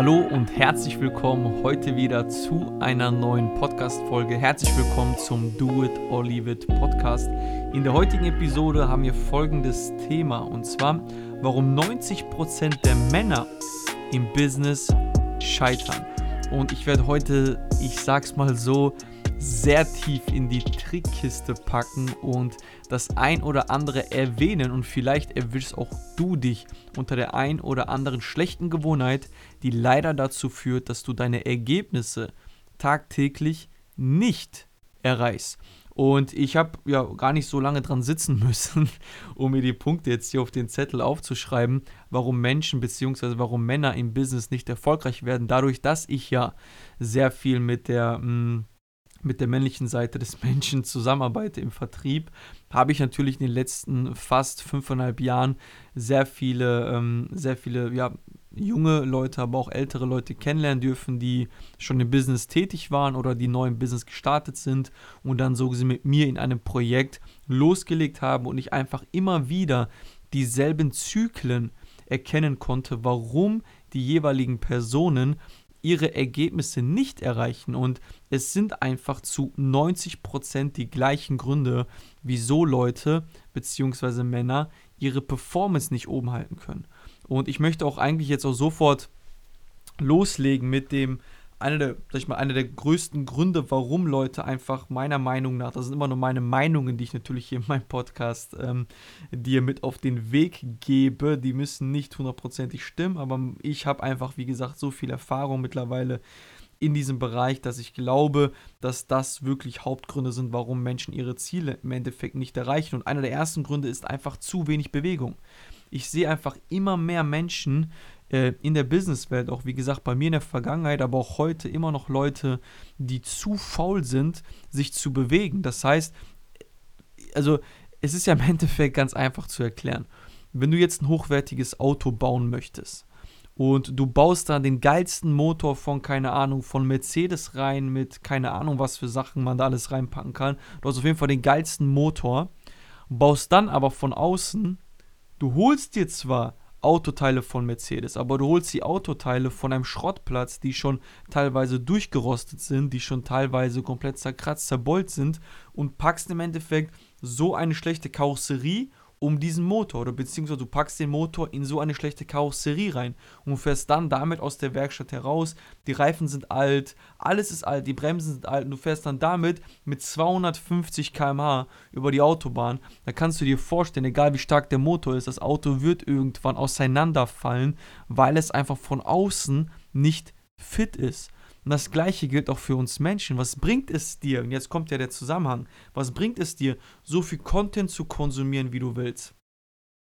Hallo und herzlich willkommen heute wieder zu einer neuen Podcast-Folge. Herzlich willkommen zum Do It or Leave It Podcast. In der heutigen Episode haben wir folgendes Thema und zwar, warum 90% der Männer im Business scheitern. Und ich werde heute, ich sag's mal so, sehr tief in die Trickkiste packen und das ein oder andere erwähnen und vielleicht erwischst auch du dich unter der ein oder anderen schlechten Gewohnheit, die leider dazu führt, dass du deine Ergebnisse tagtäglich nicht erreichst. Und ich habe ja gar nicht so lange dran sitzen müssen, um mir die Punkte jetzt hier auf den Zettel aufzuschreiben, warum Menschen bzw. warum Männer im Business nicht erfolgreich werden. Dadurch, dass ich ja sehr viel mit der mh, hm, mit der männlichen Seite des Menschen zusammenarbeite im Vertrieb, habe ich natürlich in den letzten fast fünfeinhalb Jahren sehr viele, ähm, sehr viele, ja, junge Leute, aber auch ältere Leute kennenlernen dürfen, die schon im Business tätig waren oder die neu im Business gestartet sind und dann so sie mit mir in einem Projekt losgelegt haben und ich einfach immer wieder dieselben Zyklen erkennen konnte, warum die jeweiligen Personen ihre Ergebnisse nicht erreichen. Und es sind einfach zu 90% die gleichen Gründe, wieso Leute bzw. Männer ihre Performance nicht oben halten können. Und ich möchte auch eigentlich jetzt auch sofort loslegen mit dem einer der, sag ich mal, einer der größten Gründe, warum Leute einfach meiner Meinung nach, das sind immer nur meine Meinungen, die ich natürlich hier in meinem Podcast ähm, dir mit auf den Weg gebe, die müssen nicht hundertprozentig stimmen, aber ich habe einfach, wie gesagt, so viel Erfahrung mittlerweile in diesem Bereich, dass ich glaube, dass das wirklich Hauptgründe sind, warum Menschen ihre Ziele im Endeffekt nicht erreichen. Und einer der ersten Gründe ist einfach zu wenig Bewegung. Ich sehe einfach immer mehr Menschen, äh, in der Businesswelt, auch wie gesagt bei mir in der Vergangenheit, aber auch heute immer noch Leute, die zu faul sind, sich zu bewegen. Das heißt, also es ist ja im Endeffekt ganz einfach zu erklären. Wenn du jetzt ein hochwertiges Auto bauen möchtest und du baust da den geilsten Motor von, keine Ahnung, von Mercedes rein mit keine Ahnung, was für Sachen man da alles reinpacken kann. Du hast auf jeden Fall den geilsten Motor, baust dann aber von außen, du holst dir zwar Autoteile von Mercedes, aber du holst die Autoteile von einem Schrottplatz, die schon teilweise durchgerostet sind, die schon teilweise komplett zerkratzt, zerbeult sind und packst im Endeffekt so eine schlechte Karosserie um diesen Motor oder beziehungsweise du packst den Motor in so eine schlechte Karosserie rein und fährst dann damit aus der Werkstatt heraus. Die Reifen sind alt, alles ist alt, die Bremsen sind alt und du fährst dann damit mit 250 km/h über die Autobahn. Da kannst du dir vorstellen, egal wie stark der Motor ist, das Auto wird irgendwann auseinanderfallen, weil es einfach von außen nicht fit ist. Und das gleiche gilt auch für uns Menschen. Was bringt es dir, und jetzt kommt ja der Zusammenhang, was bringt es dir, so viel Content zu konsumieren, wie du willst?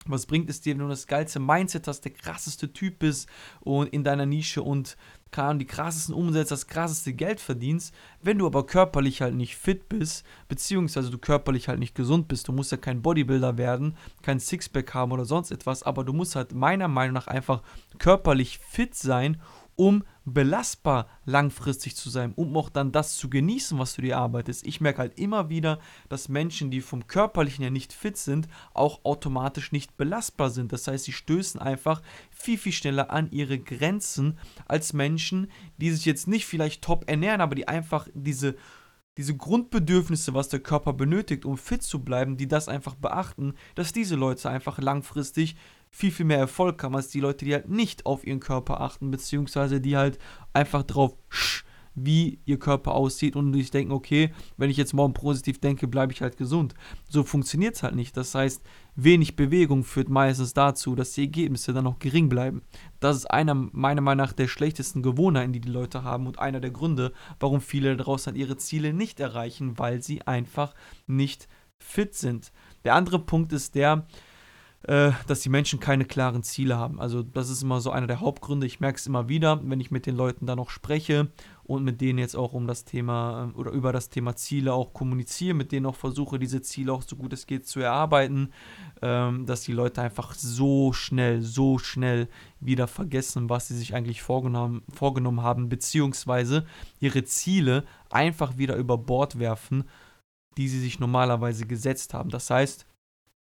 Was bringt es dir, wenn du das geilste Mindset hast, der krasseste Typ bist und in deiner Nische und die krassesten Umsätze, das krasseste Geld verdienst, wenn du aber körperlich halt nicht fit bist, beziehungsweise du körperlich halt nicht gesund bist. Du musst ja kein Bodybuilder werden, kein Sixpack haben oder sonst etwas, aber du musst halt meiner Meinung nach einfach körperlich fit sein, um belastbar langfristig zu sein, um auch dann das zu genießen, was du dir arbeitest. Ich merke halt immer wieder, dass Menschen, die vom körperlichen her nicht fit sind, auch automatisch nicht belastbar sind. Das heißt, sie stößen einfach viel, viel schneller an ihre Grenzen als Menschen, die sich jetzt nicht vielleicht top ernähren, aber die einfach diese diese Grundbedürfnisse, was der Körper benötigt, um fit zu bleiben, die das einfach beachten, dass diese Leute einfach langfristig viel, viel mehr Erfolg haben als die Leute, die halt nicht auf ihren Körper achten, beziehungsweise die halt einfach drauf, wie ihr Körper aussieht und sich denken, okay, wenn ich jetzt morgen positiv denke, bleibe ich halt gesund. So funktioniert es halt nicht. Das heißt, wenig Bewegung führt meistens dazu, dass die Ergebnisse dann noch gering bleiben. Das ist einer meiner Meinung nach der schlechtesten Gewohnheiten, die die Leute haben und einer der Gründe, warum viele daraus dann ihre Ziele nicht erreichen, weil sie einfach nicht fit sind. Der andere Punkt ist der, äh, dass die Menschen keine klaren Ziele haben. Also das ist immer so einer der Hauptgründe. Ich merke es immer wieder, wenn ich mit den Leuten da noch spreche und mit denen jetzt auch um das Thema äh, oder über das Thema Ziele auch kommuniziere, mit denen auch versuche, diese Ziele auch so gut es geht zu erarbeiten, ähm, dass die Leute einfach so schnell, so schnell wieder vergessen, was sie sich eigentlich vorgenommen, vorgenommen haben, beziehungsweise ihre Ziele einfach wieder über Bord werfen, die sie sich normalerweise gesetzt haben. Das heißt,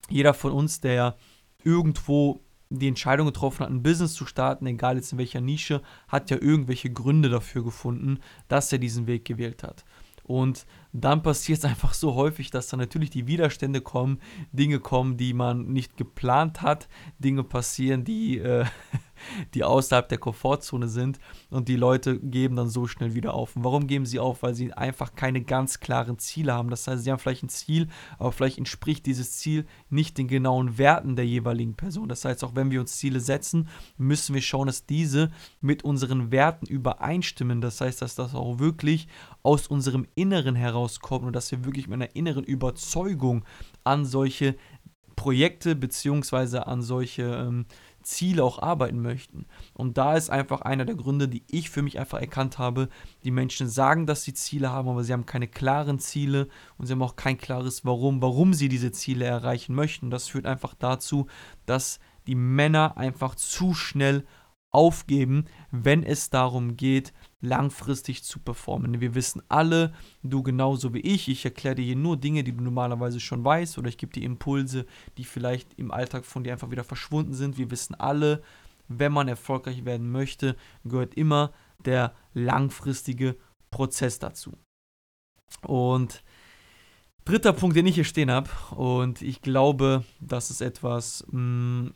jeder von uns, der irgendwo die Entscheidung getroffen hat, ein Business zu starten, egal jetzt in welcher Nische, hat ja irgendwelche Gründe dafür gefunden, dass er diesen Weg gewählt hat. Und dann passiert es einfach so häufig, dass dann natürlich die Widerstände kommen, Dinge kommen, die man nicht geplant hat, Dinge passieren, die, äh, die außerhalb der Komfortzone sind und die Leute geben dann so schnell wieder auf. Und warum geben sie auf? Weil sie einfach keine ganz klaren Ziele haben. Das heißt, sie haben vielleicht ein Ziel, aber vielleicht entspricht dieses Ziel nicht den genauen Werten der jeweiligen Person. Das heißt, auch wenn wir uns Ziele setzen, müssen wir schauen, dass diese mit unseren Werten übereinstimmen. Das heißt, dass das auch wirklich aus unserem Inneren herauskommt und dass wir wirklich mit einer inneren Überzeugung an solche Projekte beziehungsweise an solche ähm, Ziele auch arbeiten möchten. Und da ist einfach einer der Gründe, die ich für mich einfach erkannt habe. Die Menschen sagen, dass sie Ziele haben, aber sie haben keine klaren Ziele und sie haben auch kein klares Warum, warum sie diese Ziele erreichen möchten. Das führt einfach dazu, dass die Männer einfach zu schnell aufgeben, wenn es darum geht, langfristig zu performen. Wir wissen alle, du genauso wie ich, ich erkläre dir nur Dinge, die du normalerweise schon weißt oder ich gebe dir Impulse, die vielleicht im Alltag von dir einfach wieder verschwunden sind. Wir wissen alle, wenn man erfolgreich werden möchte, gehört immer der langfristige Prozess dazu. Und dritter Punkt, den ich hier stehen habe, und ich glaube, das ist etwas, mh, mm,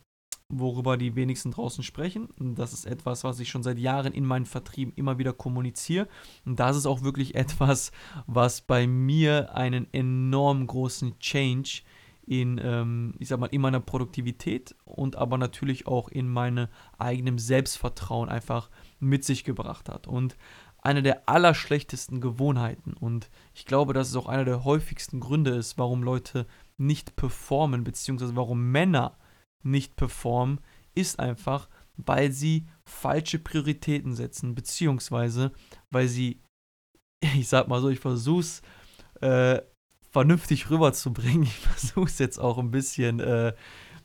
worüber die wenigsten draußen sprechen. Das ist etwas, was ich schon seit Jahren in meinen Vertrieben immer wieder kommuniziere. Und das ist auch wirklich etwas, was bei mir einen enorm großen Change in, ähm, ich sag mal, in meiner Produktivität und aber natürlich auch in meinem eigenen Selbstvertrauen einfach mit sich gebracht hat. Und eine der allerschlechtesten Gewohnheiten und ich glaube, dass es auch einer der häufigsten Gründe ist, warum Leute nicht performen, beziehungsweise warum Männer nicht performen, ist einfach, weil sie falsche Prioritäten setzen, beziehungsweise weil sie, ich sag mal so, ich versuch's äh, vernünftig rüberzubringen. Ich versuch's jetzt auch ein bisschen äh,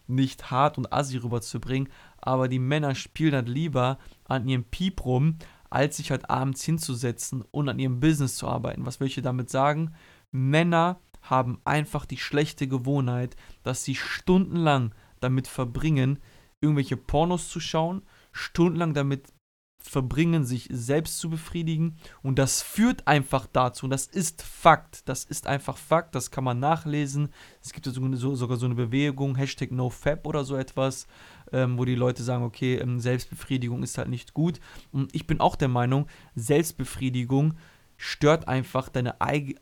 nicht hart und assi rüberzubringen, aber die Männer spielen halt lieber an ihrem Piep rum, als sich halt abends hinzusetzen und an ihrem Business zu arbeiten. Was will ich damit sagen? Männer haben einfach die schlechte Gewohnheit, dass sie stundenlang damit verbringen, irgendwelche Pornos zu schauen, stundenlang damit verbringen, sich selbst zu befriedigen. Und das führt einfach dazu, und das ist Fakt, das ist einfach Fakt, das kann man nachlesen. Es gibt so, sogar so eine Bewegung, Hashtag NoFap oder so etwas, ähm, wo die Leute sagen, okay, ähm, Selbstbefriedigung ist halt nicht gut. Und ich bin auch der Meinung, Selbstbefriedigung stört einfach deine,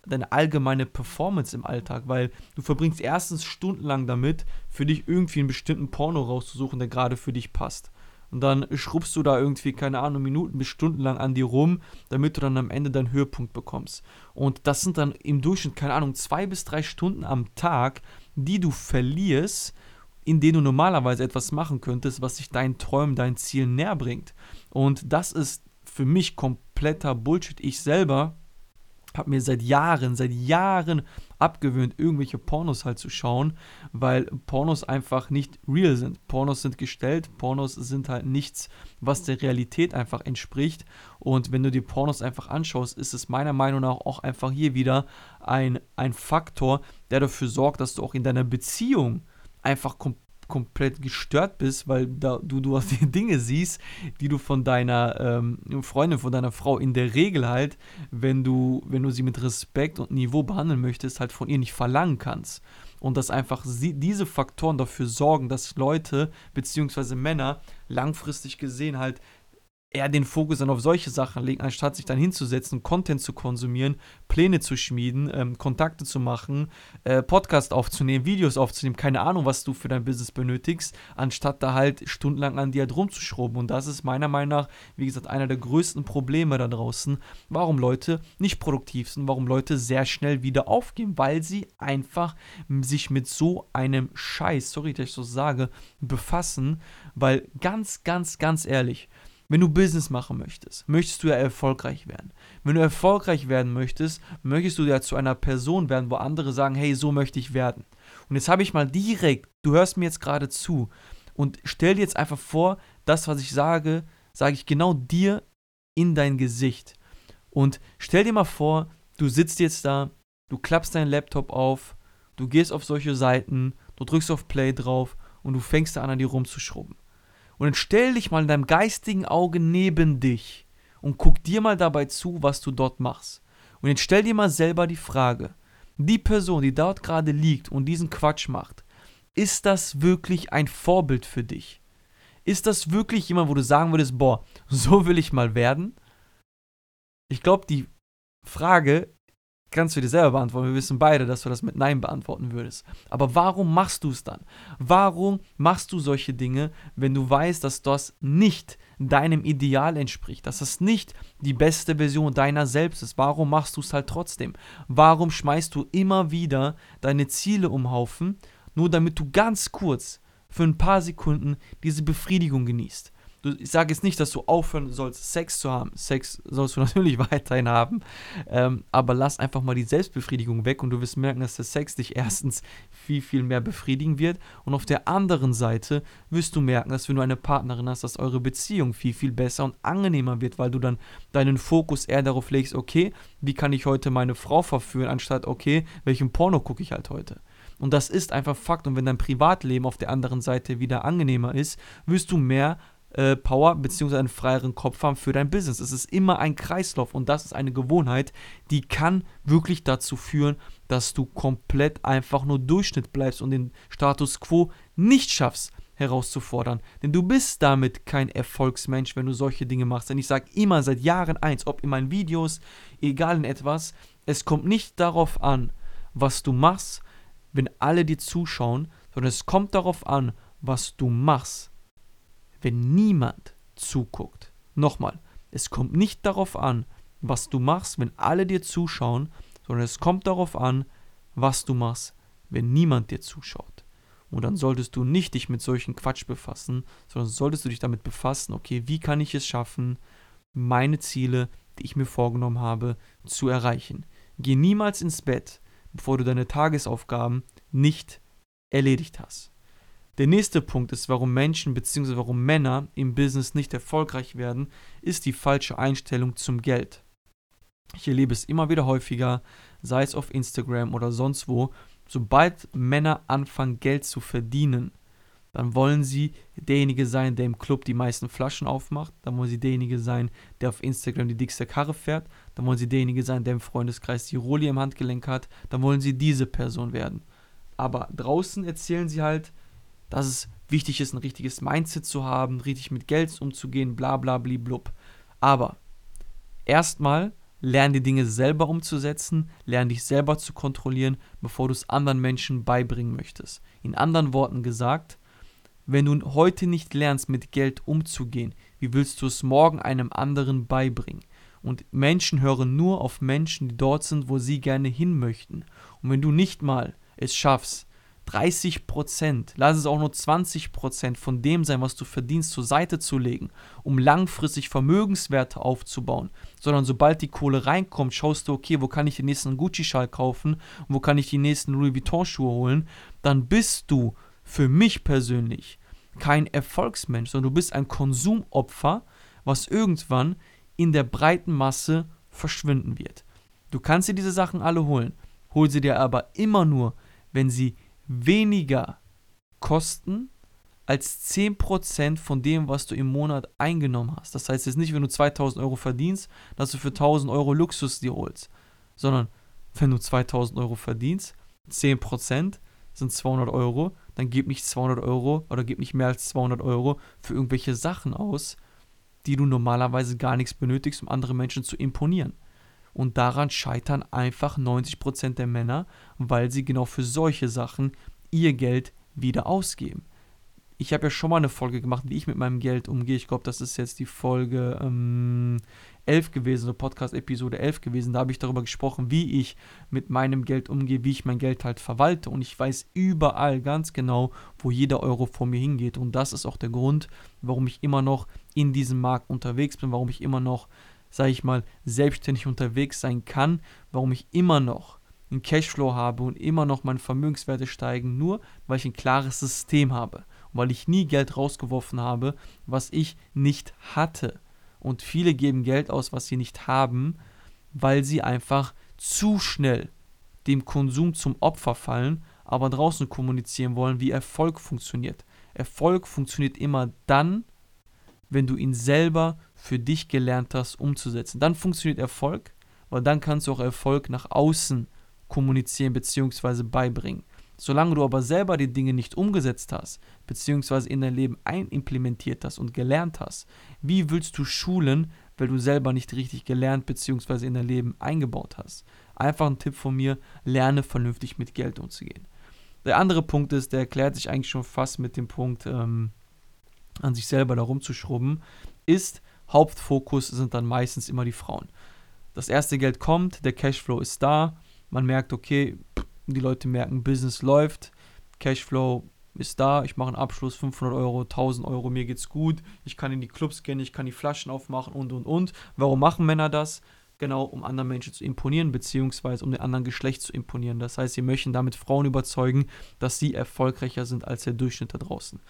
deine allgemeine Performance im Alltag, weil du verbringst erstens stundenlang damit, für dich irgendwie einen bestimmten Porno rauszusuchen, der gerade für dich passt. Und dann schrubbst du da irgendwie, keine Ahnung, Minuten bis stundenlang an dir rum, damit du dann am Ende deinen Höhepunkt bekommst. Und das sind dann im Durchschnitt, keine Ahnung, zwei bis drei Stunden am Tag, die du verlierst, in denen du normalerweise etwas machen könntest, was sich deinen Träumen, deinen Zielen näher bringt. Und das ist für mich kompletter Bullshit. Ich selber habe mir seit Jahren, seit Jahren abgewöhnt, irgendwelche Pornos halt zu schauen, weil Pornos einfach nicht real sind. Pornos sind gestellt, Pornos sind halt nichts, was der Realität einfach entspricht. Und wenn du die Pornos einfach anschaust, ist es meiner Meinung nach auch einfach hier wieder ein, ein Faktor, der dafür sorgt, dass du auch in deiner Beziehung einfach komplett komplett gestört bist, weil da, du, du Dinge siehst, die du von deiner ähm, Freundin, von deiner Frau in der Regel halt, wenn du, wenn du sie mit Respekt und Niveau behandeln möchtest, halt von ihr nicht verlangen kannst. Und dass einfach sie, diese Faktoren dafür sorgen, dass Leute bzw. Männer langfristig gesehen halt eher den Fokus dann auf solche Sachen legen, anstatt sich dann hinzusetzen, Content zu konsumieren, Pläne zu schmieden, ähm, Kontakte zu machen, äh, Podcast aufzunehmen, Videos aufzunehmen, keine Ahnung, was du für dein Business benötigst, anstatt da halt stundenlang an dir halt rumzuschrauben. Und das ist meiner Meinung nach, wie gesagt, einer der größten Probleme da draußen, warum Leute nicht produktiv sind, warum Leute sehr schnell wieder aufgeben, weil sie einfach sich mit so einem Scheiß, sorry, dass ich so sage, befassen, weil ganz, ganz, ganz ehrlich, wenn du Business machen möchtest, möchtest du ja erfolgreich werden. Wenn du erfolgreich werden möchtest, möchtest du ja zu einer Person werden, wo andere sagen, hey, so möchte ich werden. Und jetzt habe ich mal direkt, du hörst mir jetzt gerade zu und stell dir jetzt einfach vor, das, was ich sage, sage ich genau dir in dein Gesicht. Und stell dir mal vor, du sitzt jetzt da, du klappst deinen Laptop auf, du gehst auf solche Seiten, du drückst auf Play drauf und du fängst an, an dir rumzuschrubben. Und dann stell dich mal in deinem geistigen Auge neben dich und guck dir mal dabei zu, was du dort machst. Und jetzt stell dir mal selber die Frage, die Person, die dort gerade liegt und diesen Quatsch macht, ist das wirklich ein Vorbild für dich? Ist das wirklich jemand, wo du sagen würdest, boah, so will ich mal werden? Ich glaube, die Frage kannst du dir selber beantworten. Wir wissen beide, dass du das mit Nein beantworten würdest. Aber warum machst du es dann? Warum machst du solche Dinge, wenn du weißt, dass das nicht deinem Ideal entspricht, dass das nicht die beste Version deiner selbst ist? Warum machst du es halt trotzdem? Warum schmeißt du immer wieder deine Ziele um Haufen, nur damit du ganz kurz für ein paar Sekunden diese Befriedigung genießt? Ich sage jetzt nicht, dass du aufhören sollst, Sex zu haben. Sex sollst du natürlich weiterhin haben. Ähm, aber lass einfach mal die Selbstbefriedigung weg und du wirst merken, dass der Sex dich erstens viel, viel mehr befriedigen wird. Und auf der anderen Seite wirst du merken, dass wenn du eine Partnerin hast, dass eure Beziehung viel, viel besser und angenehmer wird, weil du dann deinen Fokus eher darauf legst, okay, wie kann ich heute meine Frau verführen, anstatt, okay, welchen Porno gucke ich halt heute. Und das ist einfach Fakt. Und wenn dein Privatleben auf der anderen Seite wieder angenehmer ist, wirst du mehr äh, Power bzw. einen freieren Kopf haben für dein Business. Es ist immer ein Kreislauf und das ist eine Gewohnheit, die kann wirklich dazu führen, dass du komplett einfach nur Durchschnitt bleibst und den Status quo nicht schaffst herauszufordern. Denn du bist damit kein Erfolgsmensch, wenn du solche Dinge machst. Denn ich sage immer seit Jahren eins, ob in meinen Videos, egal in etwas, es kommt nicht darauf an, was du machst, wenn alle dir zuschauen, sondern es kommt darauf an, was du machst, wenn niemand zuguckt. Nochmal, es kommt nicht darauf an, was du machst, wenn alle dir zuschauen, sondern es kommt darauf an, was du machst, wenn niemand dir zuschaut. Und dann solltest du nicht dich mit solchen Quatsch befassen, sondern solltest du dich damit befassen, okay, wie kann ich es schaffen, meine Ziele, die ich mir vorgenommen habe, zu erreichen. Geh niemals ins Bett, bevor du deine Tagesaufgaben nicht erledigt hast. Der nächste Punkt ist, warum Menschen bzw. warum Männer im Business nicht erfolgreich werden, ist die falsche Einstellung zum Geld. Ich erlebe es immer wieder häufiger, sei es auf Instagram oder sonst wo, sobald Männer anfangen Geld zu verdienen, dann wollen sie derjenige sein, der im Club die meisten Flaschen aufmacht, dann wollen sie derjenige sein, der auf Instagram die dickste Karre fährt, dann wollen sie derjenige sein, der im Freundeskreis die Rolli im Handgelenk hat, dann wollen sie diese Person werden. Aber draußen erzählen sie halt, dass es wichtig ist, ein richtiges Mindset zu haben, richtig mit Geld umzugehen, bla bla blub. Aber erstmal lern die Dinge selber umzusetzen, lern dich selber zu kontrollieren, bevor du es anderen Menschen beibringen möchtest. In anderen Worten gesagt, wenn du heute nicht lernst, mit Geld umzugehen, wie willst du es morgen einem anderen beibringen? Und Menschen hören nur auf Menschen, die dort sind, wo sie gerne hin möchten. Und wenn du nicht mal es schaffst, 30 Prozent, lass es auch nur 20 Prozent von dem sein, was du verdienst, zur Seite zu legen, um langfristig Vermögenswerte aufzubauen, sondern sobald die Kohle reinkommt, schaust du, okay, wo kann ich den nächsten Gucci-Schal kaufen, wo kann ich die nächsten Louis Vuitton-Schuhe holen, dann bist du für mich persönlich kein Erfolgsmensch, sondern du bist ein Konsumopfer, was irgendwann in der breiten Masse verschwinden wird. Du kannst dir diese Sachen alle holen, hol sie dir aber immer nur, wenn sie weniger kosten als 10% von dem, was du im Monat eingenommen hast. Das heißt jetzt nicht, wenn du 2000 Euro verdienst, dass du für 1000 Euro Luxus dir holst, sondern wenn du 2000 Euro verdienst, 10% sind 200 Euro, dann gib nicht 200 Euro oder gib nicht mehr als 200 Euro für irgendwelche Sachen aus, die du normalerweise gar nichts benötigst, um andere Menschen zu imponieren. Und daran scheitern einfach 90% der Männer, weil sie genau für solche Sachen ihr Geld wieder ausgeben. Ich habe ja schon mal eine Folge gemacht, wie ich mit meinem Geld umgehe. Ich glaube, das ist jetzt die Folge ähm, 11 gewesen, so Podcast-Episode 11 gewesen. Da habe ich darüber gesprochen, wie ich mit meinem Geld umgehe, wie ich mein Geld halt verwalte. Und ich weiß überall ganz genau, wo jeder Euro vor mir hingeht. Und das ist auch der Grund, warum ich immer noch in diesem Markt unterwegs bin, warum ich immer noch sage ich mal, selbstständig unterwegs sein kann, warum ich immer noch einen Cashflow habe und immer noch meine Vermögenswerte steigen, nur weil ich ein klares System habe und weil ich nie Geld rausgeworfen habe, was ich nicht hatte. Und viele geben Geld aus, was sie nicht haben, weil sie einfach zu schnell dem Konsum zum Opfer fallen, aber draußen kommunizieren wollen, wie Erfolg funktioniert. Erfolg funktioniert immer dann, wenn du ihn selber für dich gelernt hast umzusetzen. Dann funktioniert Erfolg, weil dann kannst du auch Erfolg nach außen kommunizieren bzw. beibringen. Solange du aber selber die Dinge nicht umgesetzt hast, beziehungsweise in dein Leben einimplementiert hast und gelernt hast, wie willst du schulen, weil du selber nicht richtig gelernt bzw. in dein Leben eingebaut hast? Einfach ein Tipp von mir, lerne vernünftig mit Geld umzugehen. Der andere Punkt ist, der erklärt sich eigentlich schon fast mit dem Punkt, ähm, an sich selber da rumzuschrubben, ist, Hauptfokus sind dann meistens immer die Frauen. Das erste Geld kommt, der Cashflow ist da, man merkt, okay, die Leute merken, Business läuft, Cashflow ist da, ich mache einen Abschluss, 500 Euro, 1000 Euro, mir geht's gut, ich kann in die Clubs gehen, ich kann die Flaschen aufmachen und und und. Warum machen Männer das? Genau, um anderen Menschen zu imponieren, beziehungsweise um den anderen Geschlecht zu imponieren. Das heißt, sie möchten damit Frauen überzeugen, dass sie erfolgreicher sind als der Durchschnitt da draußen.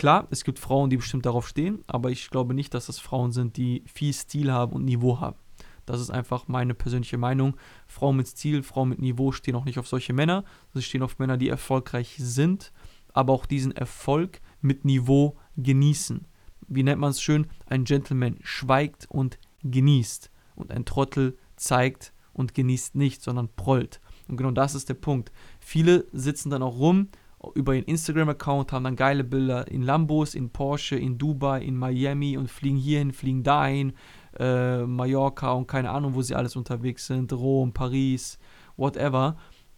Klar, es gibt Frauen, die bestimmt darauf stehen, aber ich glaube nicht, dass das Frauen sind, die viel Stil haben und Niveau haben. Das ist einfach meine persönliche Meinung. Frauen mit Stil, Frauen mit Niveau stehen auch nicht auf solche Männer. Sie stehen auf Männer, die erfolgreich sind, aber auch diesen Erfolg mit Niveau genießen. Wie nennt man es schön? Ein Gentleman schweigt und genießt. Und ein Trottel zeigt und genießt nicht, sondern prollt. Und genau das ist der Punkt. Viele sitzen dann auch rum über ihren Instagram-Account, haben dann geile Bilder in Lambos, in Porsche, in Dubai, in Miami und fliegen hierhin, fliegen dahin, äh, Mallorca und keine Ahnung, wo sie alles unterwegs sind, Rom, Paris, whatever.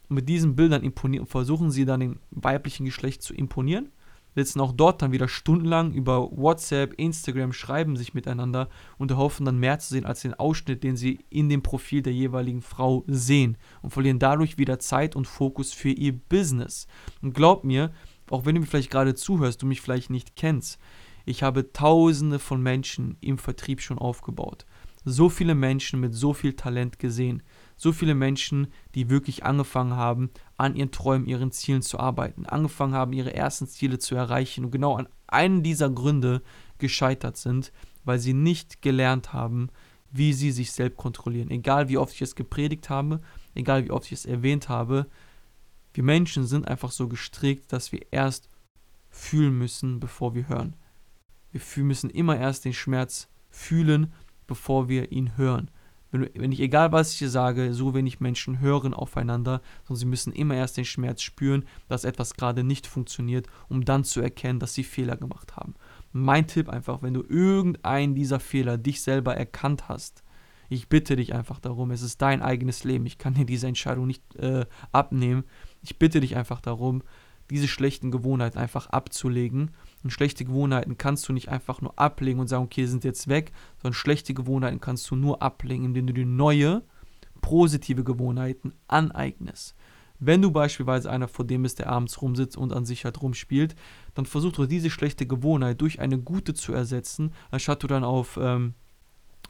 Mit diesen Bildern imponieren, versuchen sie dann dem weiblichen Geschlecht zu imponieren sitzen auch dort dann wieder stundenlang über WhatsApp, Instagram, schreiben sich miteinander und erhoffen dann mehr zu sehen als den Ausschnitt, den sie in dem Profil der jeweiligen Frau sehen und verlieren dadurch wieder Zeit und Fokus für ihr Business. Und glaub mir, auch wenn du mir vielleicht gerade zuhörst, du mich vielleicht nicht kennst, ich habe tausende von Menschen im Vertrieb schon aufgebaut. So viele Menschen mit so viel Talent gesehen so viele Menschen, die wirklich angefangen haben, an ihren Träumen, ihren Zielen zu arbeiten, angefangen haben, ihre ersten Ziele zu erreichen und genau an einem dieser Gründe gescheitert sind, weil sie nicht gelernt haben, wie sie sich selbst kontrollieren. Egal wie oft ich es gepredigt habe, egal wie oft ich es erwähnt habe, wir Menschen sind einfach so gestrickt, dass wir erst fühlen müssen, bevor wir hören. Wir müssen immer erst den Schmerz fühlen, bevor wir ihn hören wenn, wenn ich, egal was ich hier sage, so wenig Menschen hören aufeinander, sondern sie müssen immer erst den Schmerz spüren, dass etwas gerade nicht funktioniert, um dann zu erkennen, dass sie Fehler gemacht haben. Mein Tipp einfach, wenn du irgendeinen dieser Fehler dich selber erkannt hast, ich bitte dich einfach darum, es ist dein eigenes Leben, ich kann dir diese Entscheidung nicht äh, abnehmen. Ich bitte dich einfach darum, diese schlechten Gewohnheiten einfach abzulegen. Und schlechte Gewohnheiten kannst du nicht einfach nur ablegen und sagen, okay, sind jetzt weg, sondern schlechte Gewohnheiten kannst du nur ablegen, indem du dir neue, positive Gewohnheiten aneignest. Wenn du beispielsweise einer vor dem bist, der abends rumsitzt und an sich halt rumspielt, dann versuch doch diese schlechte Gewohnheit durch eine gute zu ersetzen, anstatt du dann auf ähm,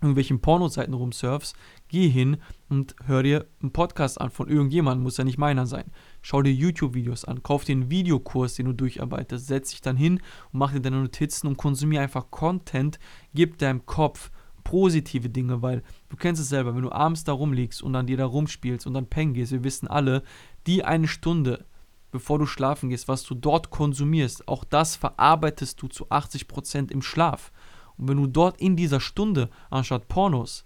irgendwelchen Pornoseiten rumsurfst, geh hin und hör dir einen Podcast an von irgendjemandem, muss ja nicht meiner sein. Schau dir YouTube-Videos an, kauf dir einen Videokurs, den du durcharbeitest, setz dich dann hin und mach dir deine Notizen und konsumier einfach Content, gib deinem Kopf positive Dinge, weil du kennst es selber, wenn du abends da rumliegst und dann dir da rumspielst und dann pennen gehst, wir wissen alle, die eine Stunde, bevor du schlafen gehst, was du dort konsumierst, auch das verarbeitest du zu 80% im Schlaf. Und wenn du dort in dieser Stunde anstatt Pornos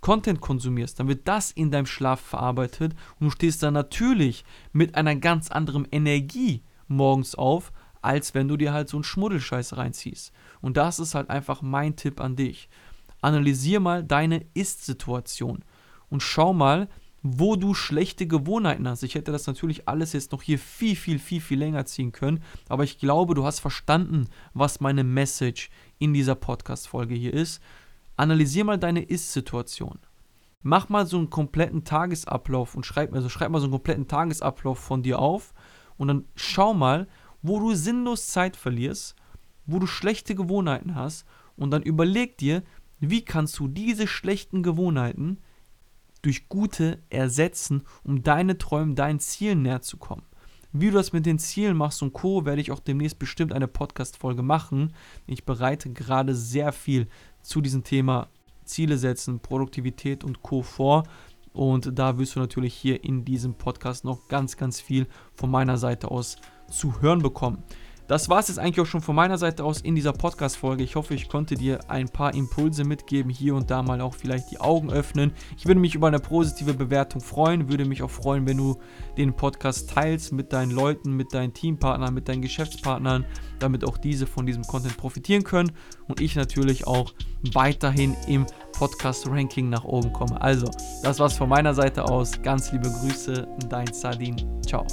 Content konsumierst, dann wird das in deinem Schlaf verarbeitet und du stehst dann natürlich mit einer ganz anderen Energie morgens auf, als wenn du dir halt so einen Schmuddelscheiß reinziehst. Und das ist halt einfach mein Tipp an dich. Analysier mal deine Ist-Situation und schau mal, wo du schlechte Gewohnheiten hast. Ich hätte das natürlich alles jetzt noch hier viel, viel, viel, viel länger ziehen können, aber ich glaube, du hast verstanden, was meine Message in dieser Podcast-Folge hier ist. Analysier mal deine Ist-Situation. Mach mal so einen kompletten Tagesablauf und schreib, also schreib mal so einen kompletten Tagesablauf von dir auf und dann schau mal, wo du sinnlos Zeit verlierst, wo du schlechte Gewohnheiten hast und dann überleg dir, wie kannst du diese schlechten Gewohnheiten durch gute ersetzen, um deine Träume, deinen Zielen näher zu kommen. Wie du das mit den Zielen machst und Co., werde ich auch demnächst bestimmt eine Podcast-Folge machen. Ich bereite gerade sehr viel zu diesem Thema Ziele setzen, Produktivität und Co. vor. Und da wirst du natürlich hier in diesem Podcast noch ganz, ganz viel von meiner Seite aus zu hören bekommen. Das war es jetzt eigentlich auch schon von meiner Seite aus in dieser Podcast-Folge. Ich hoffe, ich konnte dir ein paar Impulse mitgeben, hier und da mal auch vielleicht die Augen öffnen. Ich würde mich über eine positive Bewertung freuen, würde mich auch freuen, wenn du den Podcast teilst mit deinen Leuten, mit deinen Teampartnern, mit deinen Geschäftspartnern, damit auch diese von diesem Content profitieren können und ich natürlich auch weiterhin im Podcast-Ranking nach oben komme. Also, das war's von meiner Seite aus. Ganz liebe Grüße, dein Sardin. Ciao.